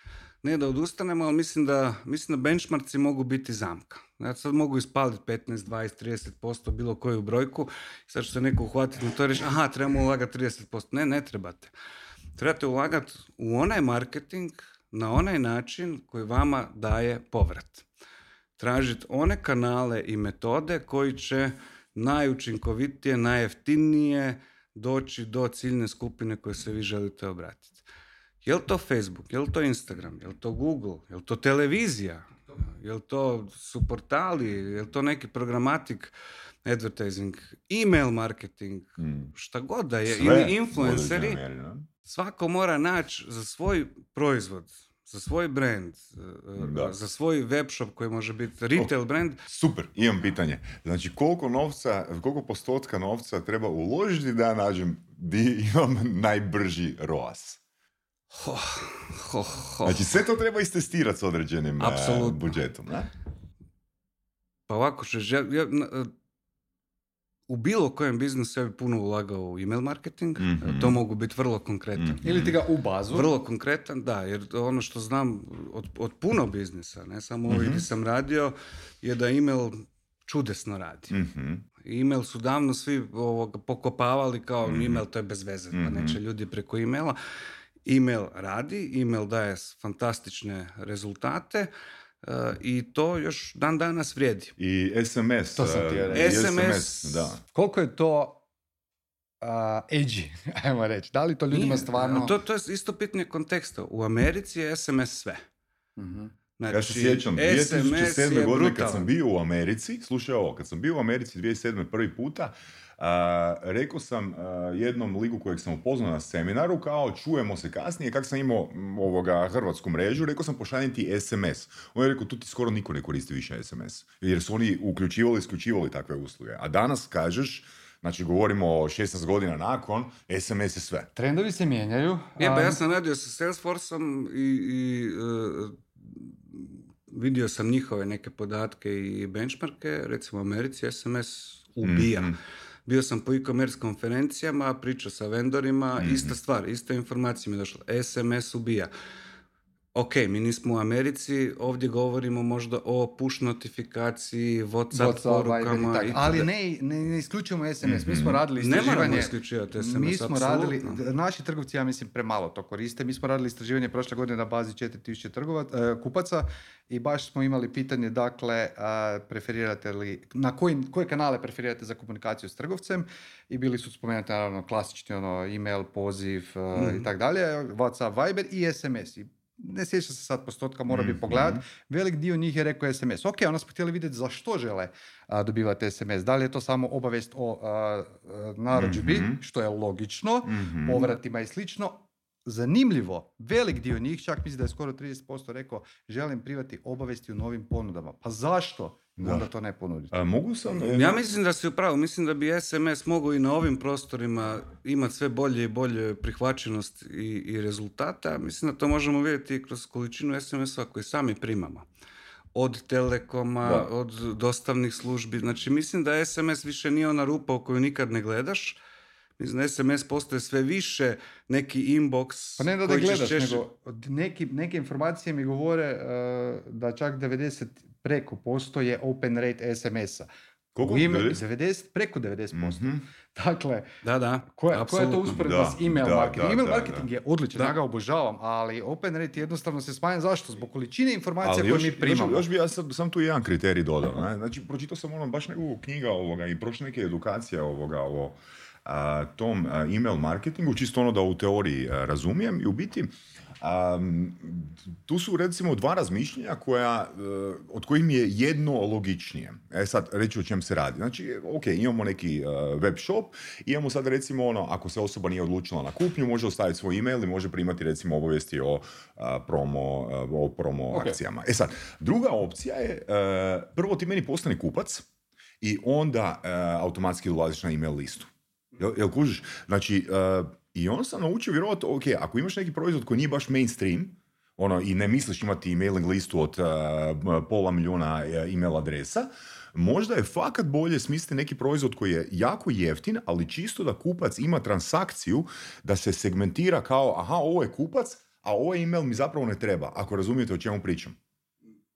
ne da odustanemo, ali mislim da, mislim da benchmarkci mogu biti zamka. Ja sad mogu ispaliti 15, 20, 30% bilo koju brojku. Sad će se neko uhvatiti na to i reći, aha, trebamo ulagati 30%. Ne, ne trebate. Trebate ulagati u onaj marketing na onaj način koji vama daje povrat. Tražiti one kanale i metode koji će najučinkovitije, najjeftinije doći do ciljne skupine koje se vi želite obratiti. Je li to Facebook, je li to Instagram, je li to Google, je li to televizija, je li to su portali, je li to neki programatik advertising, email marketing, hmm. šta god da je, ili influenceri, svako mora naći za svoj proizvod, za svoj brand, za svoj web shop koji može biti retail brand. Super, imam pitanje. Znači koliko novca, koliko postotka novca treba uložiti da nađem di imam najbrži ROAS? Ho, ho, ho. Znači sve to treba istestirati s određenim uh, budžetom, da? Pa ovako, ja, ja, u bilo kojem biznisu ja bi puno ulagao u email marketing, mm-hmm. to mogu biti vrlo konkretan. Mm-hmm. Ili ti ga u bazu? Vrlo konkretan, da, jer ono što znam od, od puno biznisa, ne samo mm-hmm. gdje sam radio, je da email čudesno radi. Mm-hmm. Email su davno svi ovoga, pokopavali kao mm-hmm. email to je bez veze, pa neće ljudi preko emaila. Email radi, email daje fantastične rezultate uh, i to još dan danas vrijedi. I SMS. To sam ti uh, SMS, da. Koliko je to uh, edgy, ajmo reći. Da li to ljudima stvarno... To, to je isto pitanje konteksta. U Americi je SMS sve. uh Znači, ja se sjećam, 2007. godine kad sam bio u Americi, slušaj ovo, kad sam bio u Americi 2007. prvi puta, rekao sam jednom ligu kojeg sam upoznao na seminaru, kao čujemo se kasnije, kako sam imao ovoga hrvatsku mrežu, rekao sam pošaljiti SMS. On je rekao, tu ti skoro niko ne koristi više SMS. Jer su oni uključivali, isključivali takve usluge. A danas kažeš, Znači, govorimo o 16 godina nakon, SMS je sve. Trendovi se mijenjaju. Je, pa ja sam radio sa Salesforceom i, i e, vidio sam njihove neke podatke i benchmarke. Recimo, u Americi SMS ubija. mm bio sam po e-commerce konferencijama, pričao sa vendorima, mm ista stvar, ista informacija mi je došla. SMS ubija ok, mi nismo u Americi, ovdje govorimo možda o push notifikaciji, Whatsapp, WhatsApp porukama. I Ali ne, ne, ne isključujemo SMS, mm-hmm. mi smo radili istraživanje. Ne isključivati SMS, Mi smo radili, naši trgovci, ja mislim, premalo to koriste. Mi smo radili istraživanje prošle godine na bazi 4000 trgova, uh, kupaca i baš smo imali pitanje, dakle, uh, preferirate li, na koji, koje kanale preferirate za komunikaciju s trgovcem i bili su spomenuti, naravno, klasični ono, email, poziv uh, mm i tako dalje, Whatsapp, Viber i SMS. I ne sjeća se sad postotka, mora bi mm, pogledat. Velik dio njih je rekao SMS. Ok, onda smo htjeli vidjeti za što žele a, dobivati SMS. Da li je to samo obavest o a, narudžbi, mm-hmm. što je logično, mm-hmm. povratima i slično. Zanimljivo, velik dio njih, čak mislim da je skoro 30% rekao želim privati obavesti u novim ponudama. Pa zašto? Da. onda to ne ponuditi. A, mogu sam... Ja mislim da si upravo, mislim da bi SMS mogao i na ovim prostorima imati sve bolje i bolje prihvaćenost i, i rezultata. Mislim da to možemo vidjeti kroz količinu SMS-ova koje sami primamo. Od telekoma, od dostavnih službi. Znači, mislim da SMS više nije ona rupa u koju nikad ne gledaš, Mislim da SMS postaje sve više neki inbox. Pa ne da da gledaš, nego neki, neke informacije mi govore uh, da čak 90 preko posto je open rate SMS-a. Koliko? Ime, 90? 90, preko 90%. Mhm. Dakle, Da, da. koja, koja je to usporedba Da, s email da, marketing? da, email da, marketing da. je odličan, Da. ja ga obožavam, ali open rate jednostavno se smanjen. Zašto? Zbog količine informacija koje mi primamo. još, još bi ja sad, sam tu jedan kriterij dodao. Ne? Znači, pročitao sam ono baš neku knjiga ovoga i prošle neke edukacije ovoga o a, tom a, email marketingu, čisto ono da u teoriji a, razumijem i u biti a, m, tu su recimo dva razmišljenja koja, e, od kojih mi je jedno logičnije. E sad, reći o čem se radi. Znači, ok, imamo neki e, web shop, imamo sad recimo ono, ako se osoba nije odlučila na kupnju, može ostaviti svoj email i može primati recimo obavijesti o a, promo, o promo Ok. akcijama. E sad, druga opcija je, prvo ti meni postane kupac i onda automatski dolaziš na email listu. Jel, jel kužiš? Znači, i onda sam naučio vjerovati, ok, ako imaš neki proizvod koji nije baš mainstream, ono, i ne misliš imati mailing listu od e, pola milijuna e, email adresa, možda je fakat bolje smisliti neki proizvod koji je jako jeftin, ali čisto da kupac ima transakciju, da se segmentira kao, aha, ovo je kupac, a ovaj email mi zapravo ne treba, ako razumijete o čemu pričam.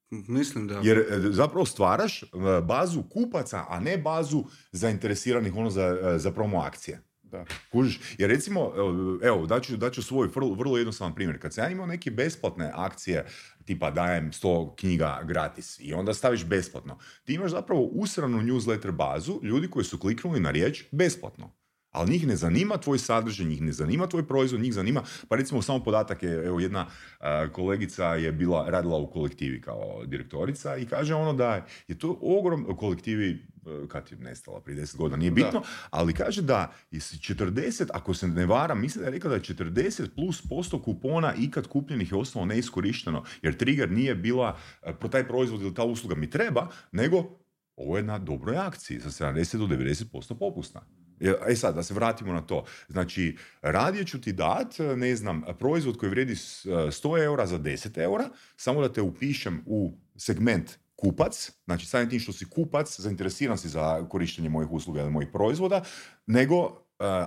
Mislim da... Jer e, zapravo stvaraš bazu kupaca, a ne bazu zainteresiranih ono za, za promo akcije. Da. Kužiš? Jer recimo, evo, daću, daću svoj vrlo, vrlo jednostavan primjer. Kad sam ja imao neke besplatne akcije, tipa dajem 100 knjiga gratis i onda staviš besplatno, ti imaš zapravo usranu newsletter bazu ljudi koji su kliknuli na riječ besplatno. Ali njih ne zanima tvoj sadržaj, njih ne zanima tvoj proizvod, njih zanima, pa recimo samo podatak je, evo jedna kolegica je bila, radila u kolektivi kao direktorica i kaže ono da je to ogrom, u kolektivi, e, kad je nestala prije 10 godina, nije bitno, ali kaže da iz 40, ako se ne varam, mislim da je rekla da je 40 plus posto kupona ikad kupljenih je ostalo neiskorišteno, jer trigger nije bila e, pro taj proizvod ili ta usluga mi treba, nego ovo je na dobroj akciji za 70 do 90% popusta. E sad, da se vratimo na to. Znači, radije ću ti dat, ne znam, proizvod koji vrijedi s- 100 eura za 10 eura, samo da te upišem u segment kupac, znači samim tim što si kupac, zainteresiran si za korištenje mojih usluga ili mojih proizvoda, nego uh,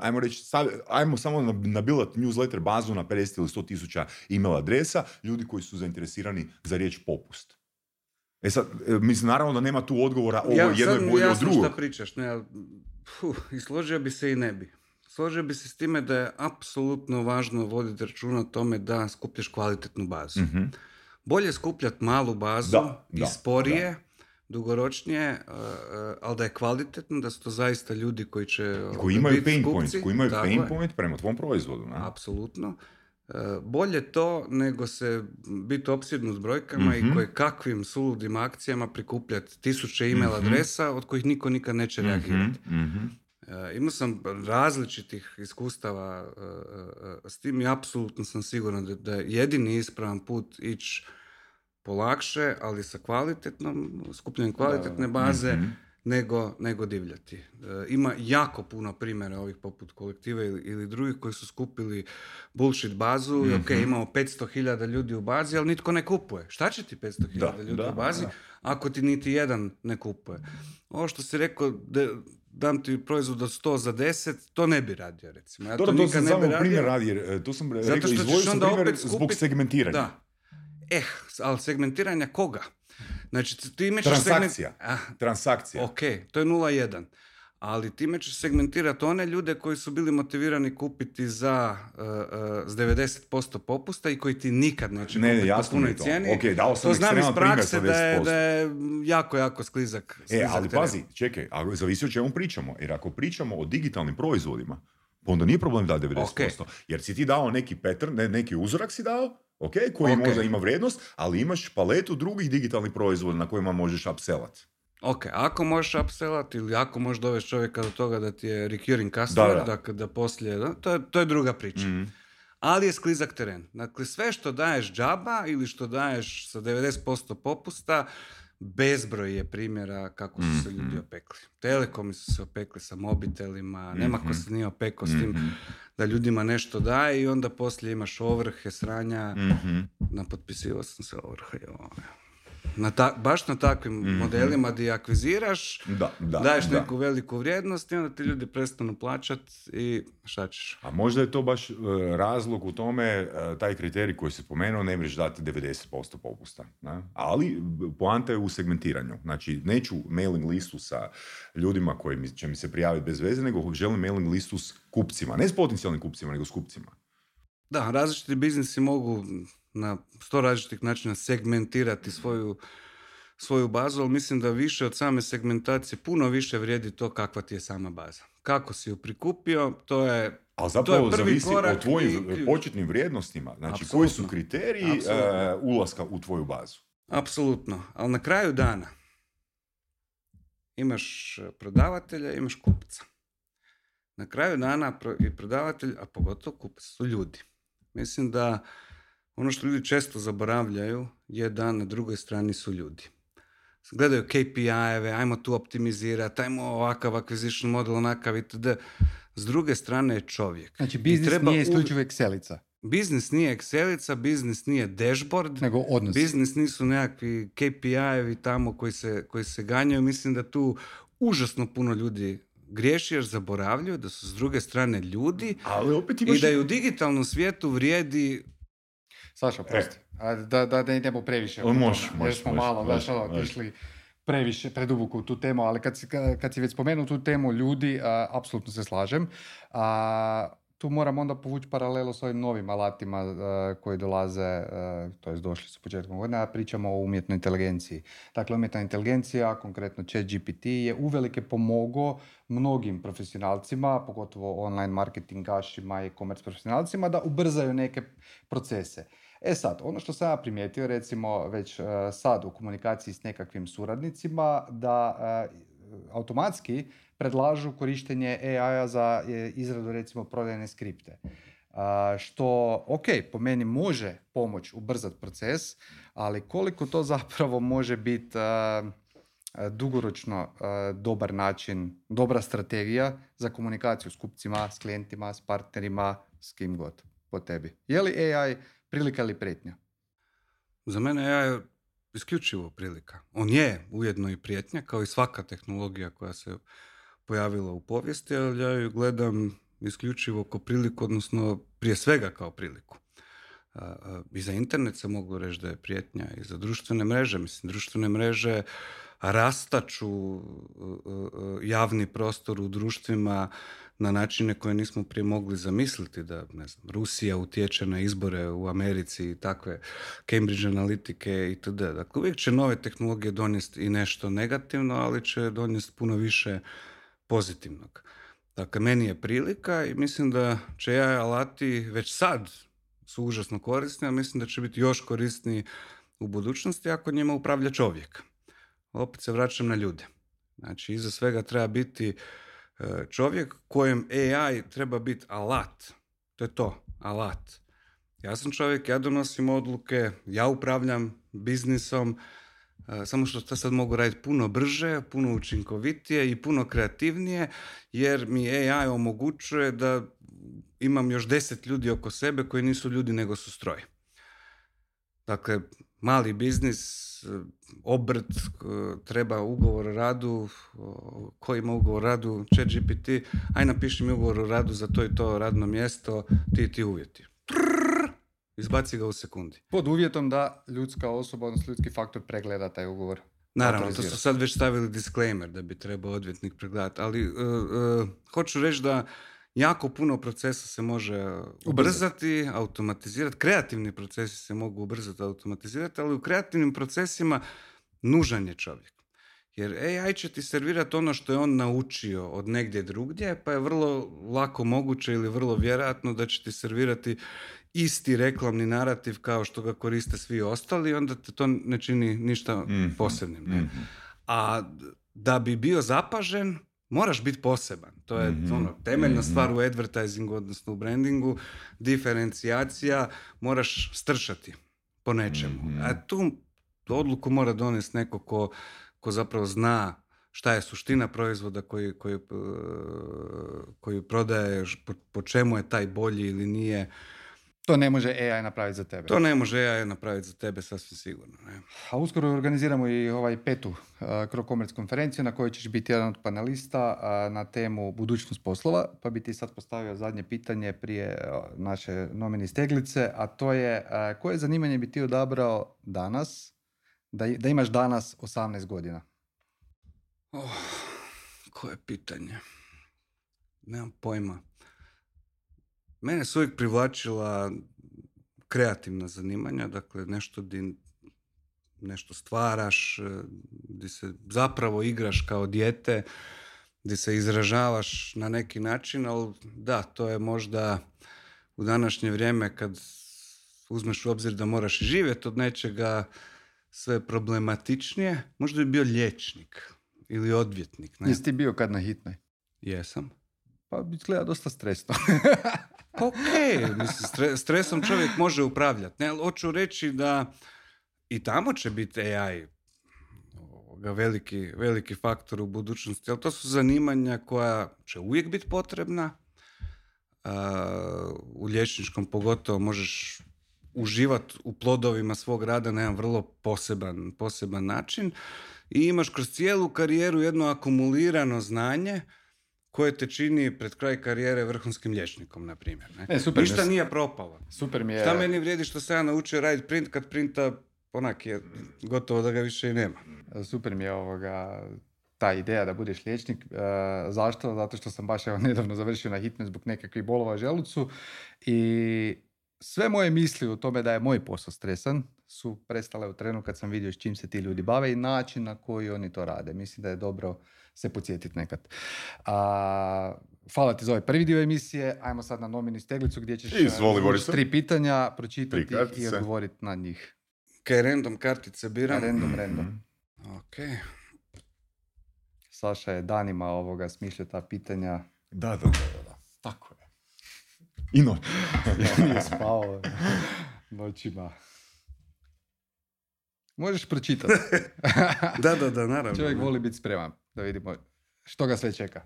ajmo reći, ajmo samo nab- nabilat newsletter bazu na 50 ili 100 tisuća email adresa, ljudi koji su zainteresirani za riječ popust. E sad, e, mislim, naravno da nema tu odgovora ovo ja, je jedno je bolje od drugog. šta pričaš, ne, fuh, i složio bi se i ne bi. Složio bi se s time da je apsolutno važno voditi računa o tome da skupljaš kvalitetnu bazu. Mhm. Bolje skupljati malu bazu Da, i da, sporije, dugoročnije, uh, uh, ali da je kvalitetno, da su to zaista ljudi koji će I koji imaju pain kupci. point, koji imaju pain je. point prema tvom proizvodu. Ne? Apsolutno. E, Bolje to nego se biti opsjednut s brojkama Mhm. i koje kakvim suludim akcijama prikupljati tisuće e-mail Mhm. adresa od kojih niko nikad neće reagirati. Mhm, mhm. E, imao sam različitih iskustava e, e, s tim i apsolutno sam siguran da, da je jedini ispravan put ići polakše, ali sa kvalitetnom, skupljanjem kvalitetne baze, Mhm. Nego, nego divljati. E, ima jako puno primjera ovih poput kolektive ili, ili drugih koji su skupili bullshit bazu i ok, Mhm. imamo 500.000 ljudi u bazi, ali nitko ne kupuje. Šta će ti 500.000 Da, ljudi da, u bazi da. ako ti niti jedan ne kupuje? Ovo što si rekao, da dam ti proizvod od 100 za 10, to ne bi radio recimo. Ja Dobro, to to sam ne samo radio. primjer radi, e, to sam Zato rekao, što izdvojio ćeš sam onda opet zbog skupit- segmentiranja. Da. Eh, ali segmentiranja koga? Znači, time ćeš Transakcija. segment- Ah, Transakcija. ok, to je 0,1. Ali time ćeš segmentirati one ljude koji su bili motivirani kupiti za uh, uh, s 90% popusta i koji ti nikad neće Ne, kupiti po punoj cijeni. Ok, dao sam to znam iz prakse da je, 10%. da je jako, jako sklizak. E, sklizak ali teren. pazi, čekaj, a zavisi o čemu pričamo. Jer ako pričamo o digitalnim proizvodima, onda nije problem da 90%. Jer si ti dao neki pattern, ne, neki uzorak si dao, ok, koji Ok. možda ima vrijednost, ali imaš paletu drugih digitalnih proizvoda na kojima možeš upsellat. Ok, ako možeš upsellat ili ako možeš dovesti čovjeka do toga da ti je recurring customer, Da, da. dakle da poslije, da, to, je, to je druga priča. Mhm. Ali je sklizak teren. Dakle, sve što daješ džaba ili što daješ sa 90% popusta, bezbroj je primjera kako su se ljudi Mhm. opekli. Telekomi su se opekli sa mobitelima, nema ko Mhm. se nije opekao s tim Mhm. da ljudima nešto daje i onda poslije imaš ovrhe, sranja. Napotpisivao sam se ovrhe. Na ta, baš na takvim modelima di akviziraš, Da, da, daješ da. neku veliku vrijednost i onda ti ljudi prestanu plaćat i šta ćeš? A možda je to baš e, razlog u tome, e, taj kriterij koji se spomenuo, ne mreš dati 90% popusta. Ne? Ali poanta je u segmentiranju. Znači, neću mailing listu sa ljudima koji mi, će mi se prijaviti bez veze, nego želim mailing listu s kupcima. Ne s potencijalnim kupcima, nego s kupcima. Da, različiti biznisi mogu na sto različitih načina segmentirati svoju, svoju bazu, ali mislim da više od same segmentacije puno više vrijedi to kakva ti je sama baza. Kako si ju prikupio, to je Ali zapravo prvi zavisi o tvojim i početnim vrijednostima. Znači, koji su kriteriji e, ulaska u tvoju bazu. Apsolutno, ali na kraju dana imaš prodavatelja, imaš kupca. Na kraju dana i prodavatelj, a pogotovo kupac, su ljudi. Mislim da ono što ljudi često zaboravljaju je da na drugoj strani su ljudi. Gledaju KPI-eve, ajmo tu optimizirati, ajmo ovakav acquisition model, onakav itd. S druge strane je čovjek. Znači, biznis treba nije isključivo Excelica, Biznis nije Excelica, biznis nije dashboard, nego odnos. Biznis nisu nekakvi KPI-evi tamo koji se, koji se ganjaju. Mislim da tu užasno puno ljudi griješi jer zaboravljaju da su s druge strane ljudi Ali opet i da i u digitalnom svijetu vrijedi Saša, prosti. A Da, da, da idemo previše. O, u može, tome, može, Jer smo može, malo, znaš, može, ono, može. išli previše, preduboko u tu temu, ali kad si, ka- kad si već spomenuo tu temu ljudi, a, apsolutno se slažem. A, tu moram onda povući paralelu s ovim novim alatima a, koji dolaze, a, to jest došli su početkom godine, a pričamo o umjetnoj inteligenciji. Dakle, umjetna inteligencija, konkretno ChatGPT, je uvelike pomogao mnogim profesionalcima, pogotovo online marketingašima i e-commerce profesionalcima, da ubrzaju neke procese. E sad, ono što sam ja primijetio, recimo već e, sad u komunikaciji s nekakvim suradnicima, da e, automatski predlažu korištenje AI-a za e, izradu recimo prodajne skripte. Što, ok, po meni može pomoć ubrzati proces, ali koliko to zapravo može biti dugoročno dobar način, dobra strategija za komunikaciju s kupcima, s klijentima, s partnerima, s kim god po tebi. Je li AI prilika ili prijetnja? Za mene je isključivo prilika. On je ujedno i prijetnja, kao i svaka tehnologija koja se pojavila u povijesti, ali ja ju gledam isključivo kao priliku, odnosno prije svega kao priliku. I za internet se mogu reći da je prijetnja, i za društvene mreže. Mislim, društvene mreže rastaču uh, uh, javni prostor u društvima na načine koje nismo prije mogli zamisliti da ne znam, Rusija utječe na izbore u Americi i takve Cambridge analitike itd. Dakle, uvijek će nove tehnologije donijeti i nešto negativno, ali će donijeti puno više pozitivnog. Dakle, meni je prilika i mislim da će AI alati već sad su užasno korisni, a mislim da će biti još korisniji u budućnosti ako njima upravlja čovjek. Opet se vraćam na ljude. Znači, iza svega treba biti e, čovjek kojem AI treba biti alat. To je to, alat. Ja sam čovjek, ja donosim odluke, ja upravljam biznisom, e, samo što to sad mogu raditi puno brže, puno učinkovitije i puno kreativnije, jer mi AI omogućuje da imam još deset ljudi oko sebe koji nisu ljudi nego su stroj. Dakle, mali biznis, obrt, treba ugovor o radu, ko ima ugovor o radu, chat GPT, aj napiši mi ugovor o radu za to i to radno mjesto, ti i ti uvjeti. Trrr, izbaci ga u sekundi. Pod uvjetom da ljudska osoba, odnosno ljudski faktor pregleda taj ugovor. Naravno, to su sad već stavili disclaimer da bi trebao odvjetnik pregledati, ali e, hoću reći da jako puno procesa se može ubrzati, automatizirati, kreativni procesi se mogu ubrzati, automatizirati, ali u kreativnim procesima nužan je čovjek. Jer AI će ti servirati ono što je on naučio od negdje drugdje, pa je vrlo lako moguće ili vrlo vjerojatno da će ti servirati isti reklamni narativ kao što ga koriste svi ostali, onda te to ne čini ništa Mhm, posebnim. Ne? mhm. A da bi bio zapažen, moraš biti poseban. To je Mhm, ono, temeljna mhm. stvar u advertisingu, odnosno u brandingu, diferencijacija, moraš stršati po nečemu. Mhm. A tu odluku mora donesti neko ko, ko zapravo zna šta je suština proizvoda koji, koji, eh, koji prodaje, po, po čemu je taj bolji ili nije. To ne može AI napraviti za tebe. To ne može AI napraviti za tebe, sasvim sigurno. Ne? A uskoro organiziramo i ovaj petu uh, konferenciju na kojoj ćeš biti jedan od panelista na temu budućnost poslova, pa bi ti sad postavio zadnje pitanje prije naše nomini steglice, a to je koje zanimanje bi ti odabrao danas, da, da imaš danas 18 godina? Oh, koje pitanje? Nemam pojma. Mene su uvijek privlačila kreativna zanimanja, dakle nešto di nešto stvaraš, e, di se zapravo igraš kao dijete, di se izražavaš na neki način, ali da, to je možda u današnje vrijeme kad uzmeš u obzir da moraš živjeti od nečega sve problematičnije, možda bi bio liječnik ili odvjetnik. Ne? Jesi ti bio kad na hitnoj? Jesam. Pa izgleda dosta stresno. Pa ok, mislim, stresom čovjek može upravljati. Ne, ali hoću reći da i tamo će biti AI veliki, veliki faktor u budućnosti, ali to su zanimanja koja će uvijek biti potrebna. u liječničkom pogotovo možeš uživati u plodovima svog rada na jedan vrlo poseban, poseban način i imaš kroz cijelu karijeru jedno akumulirano znanje koje te čini pred kraj karijere vrhunskim liječnikom, na primjer. Ne? E, super Ništa nije propalo. Super mi je. Šta meni vrijedi što sam ja naučio raditi print kad printa onak je gotovo da ga više i nema. Super mi je ovoga ta ideja da budeš liječnik. E, zašto? Zato što sam baš evo nedavno završio na hitne zbog nekakvih bolova želucu i sve moje misli o tome da je moj posao stresan su prestale u trenu kad sam vidio s čim se ti ljudi bave i način na koji oni to rade. Mislim da je dobro se podsjetiti nekad. A, hvala ti za ovaj prvi dio emisije. Ajmo sad na nomini steglicu gdje ćeš Izvoli, tri pitanja pročitati i odgovoriti na njih. Ok, random kartice biram. Random, random. Mhm. Ok. Saša je danima ovoga smišlja ta pitanja. Da, da, da, da. Tako je. I noć. Nije spao noćima. Možeš pročitati. da, da, da, naravno. Čovjek voli biti spreman da vidimo što ga sve čeka.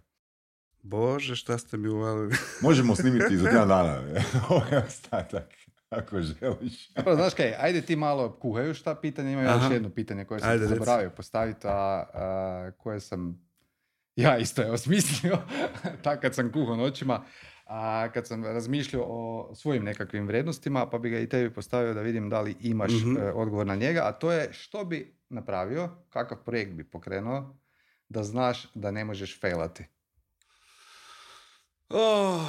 Bože, šta ste mi uvalili? Možemo snimiti za tjedan dana. Ovaj ostatak, ako želiš. Dobro, znaš kaj, ajde ti malo kuhaju šta pitanja. Imam još jedno pitanje koje sam ajde, zaboravio postaviti, a, koje sam ja isto je osmislio, tak kad sam kuhao noćima, a kad sam razmišljao o svojim nekakvim vrijednostima, pa bi ga i tebi postavio da vidim da li imaš mm odgovor na njega, a to je što bi napravio, kakav projekt bi pokrenuo, da znaš da ne možeš failati? Oh,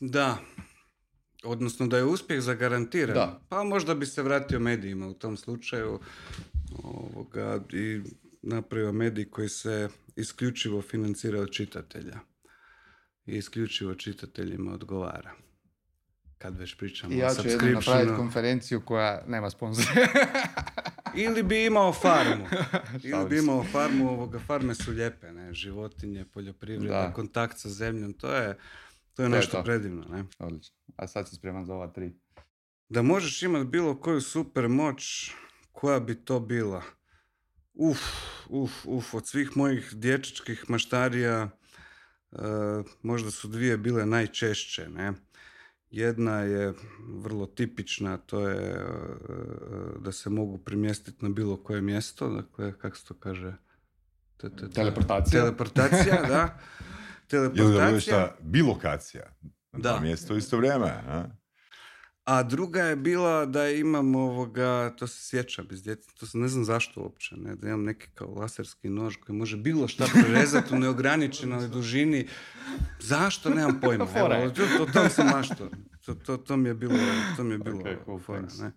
da. Odnosno da je uspjeh zagarantiran. Da. Pa možda bi se vratio medijima u tom slučaju ovoga, i napravio medij koji se isključivo financira od čitatelja. I isključivo čitateljima odgovara. Kad već pričamo I ja ću jednu napraviti konferenciju koja nema sponzora. Ili bi imao farmu. Ili bi imao farmu, ovoga, farme su lijepe, ne, životinje, poljoprivreda, kontakt sa zemljom, to je, to je nešto predivno, ne. Odlično. A sad si spreman za ova tri. Da možeš imati bilo koju super moć, koja bi to bila? Uf, uf, uf, od svih mojih dječačkih maštarija, uh, možda su dvije bile najčešće, ne. Jedna je vrlo tipična, to je e, da se mogu primjestiti na bilo koje mjesto, dakle, kako se to kaže? Teleportacija. Teleportacija, da. Teleportacija. Ili da bilokacija. Na mjesto isto vrijeme. A? A druga je bila da imam ovoga, to se sjećam iz djeteta, to se ne znam zašto uopće, ne, da imam neki kao laserski nož koji može bilo šta prerezati u neograničenoj dužini. Zašto? Nemam pojma. Evo, to, to, to sam mašto. To, to, to, mi je bilo, to mi je bilo okay, cool, fora, ne.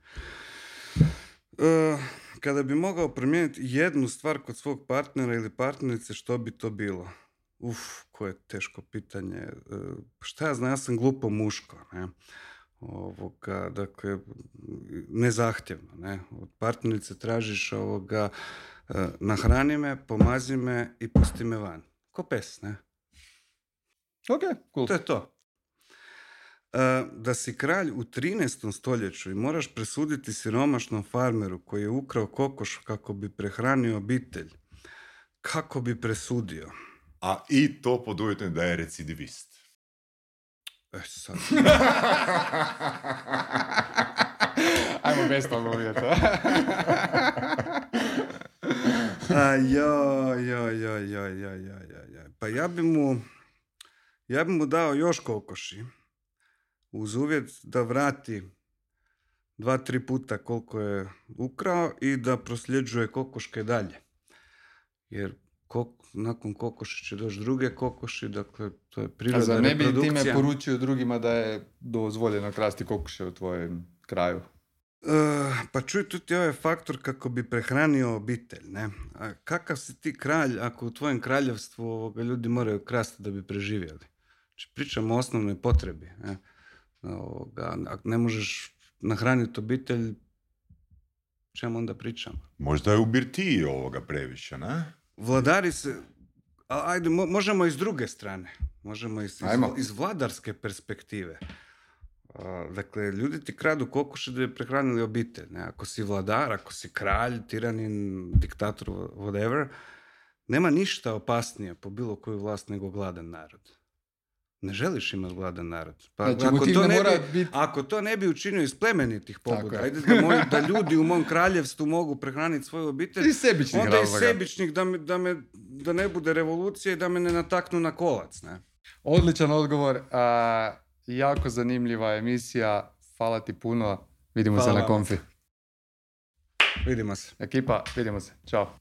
Uh, kada bi mogao promijeniti jednu stvar kod svog partnera ili partnerice, što bi to bilo? Uf, koje teško pitanje. Uh, šta ja znam, ja sam glupo muško, ne ovoga, dakle, nezahtjevno, ne. Od partnerice tražiš ovoga, e, nahrani me, pomazi me i pusti me van. Ko pes, ne? Ok, cool. To je to. E, da si kralj u 13. stoljeću i moraš presuditi siromašnom farmeru koji je ukrao kokoš kako bi prehranio obitelj, kako bi presudio? A i to pod uvjetom da je recidivist. E sad. Ajmo bez toga uvjeta. A joj, joj, joj, joj, joj, joj, joj. Pa ja bi mu, ja bi mu dao još kokoši uz uvjet da vrati dva, tri puta koliko je ukrao i da prosljeđuje kokoške dalje. Jer kok, nakon kokoši će doći druge kokoši, dakle to je A prirodna zar ne bi time poručio drugima da je dozvoljeno krasti kokoše u tvojem kraju? E, pa čuj, tu ti je ovaj faktor kako bi prehranio obitelj, ne? A kakav si ti kralj ako u tvojem kraljevstvu ovoga, ljudi moraju krasti da bi preživjeli? Znači, pričamo o osnovnoj potrebi, ne? Ovoga, ako ne možeš nahraniti obitelj, čemu onda pričamo? Možda je u birtiji ovoga previše, ne? Vladari se, ajde, mo- možemo i s druge strane, možemo i iz, iz, iz vladarske perspektive. Dakle, ljudi ti kradu kokoše da bi prehranili obitelj. Ne? Ako si vladar, ako si kralj, tiranin, diktator, whatever, nema ništa opasnije po bilo koju vlast nego gladan narod. Ne želiš imati gladan narod. Pa Znači, ako, to ne mora bi, bit- ako to ne bi učinio iz plemenitih pobuda, je. ajde da, moji, da ljudi u mom kraljevstvu mogu prehraniti svoju obitelj, Iz sebičnih onda i razloga. sebičnih da, me, da, me, da ne bude revolucija i da me ne nataknu na kolac. Ne? Odličan odgovor. A, jako zanimljiva emisija. Hvala ti puno. Vidimo Hvala se na konfi. Vidimo se. Ekipa, vidimo se. Ćao.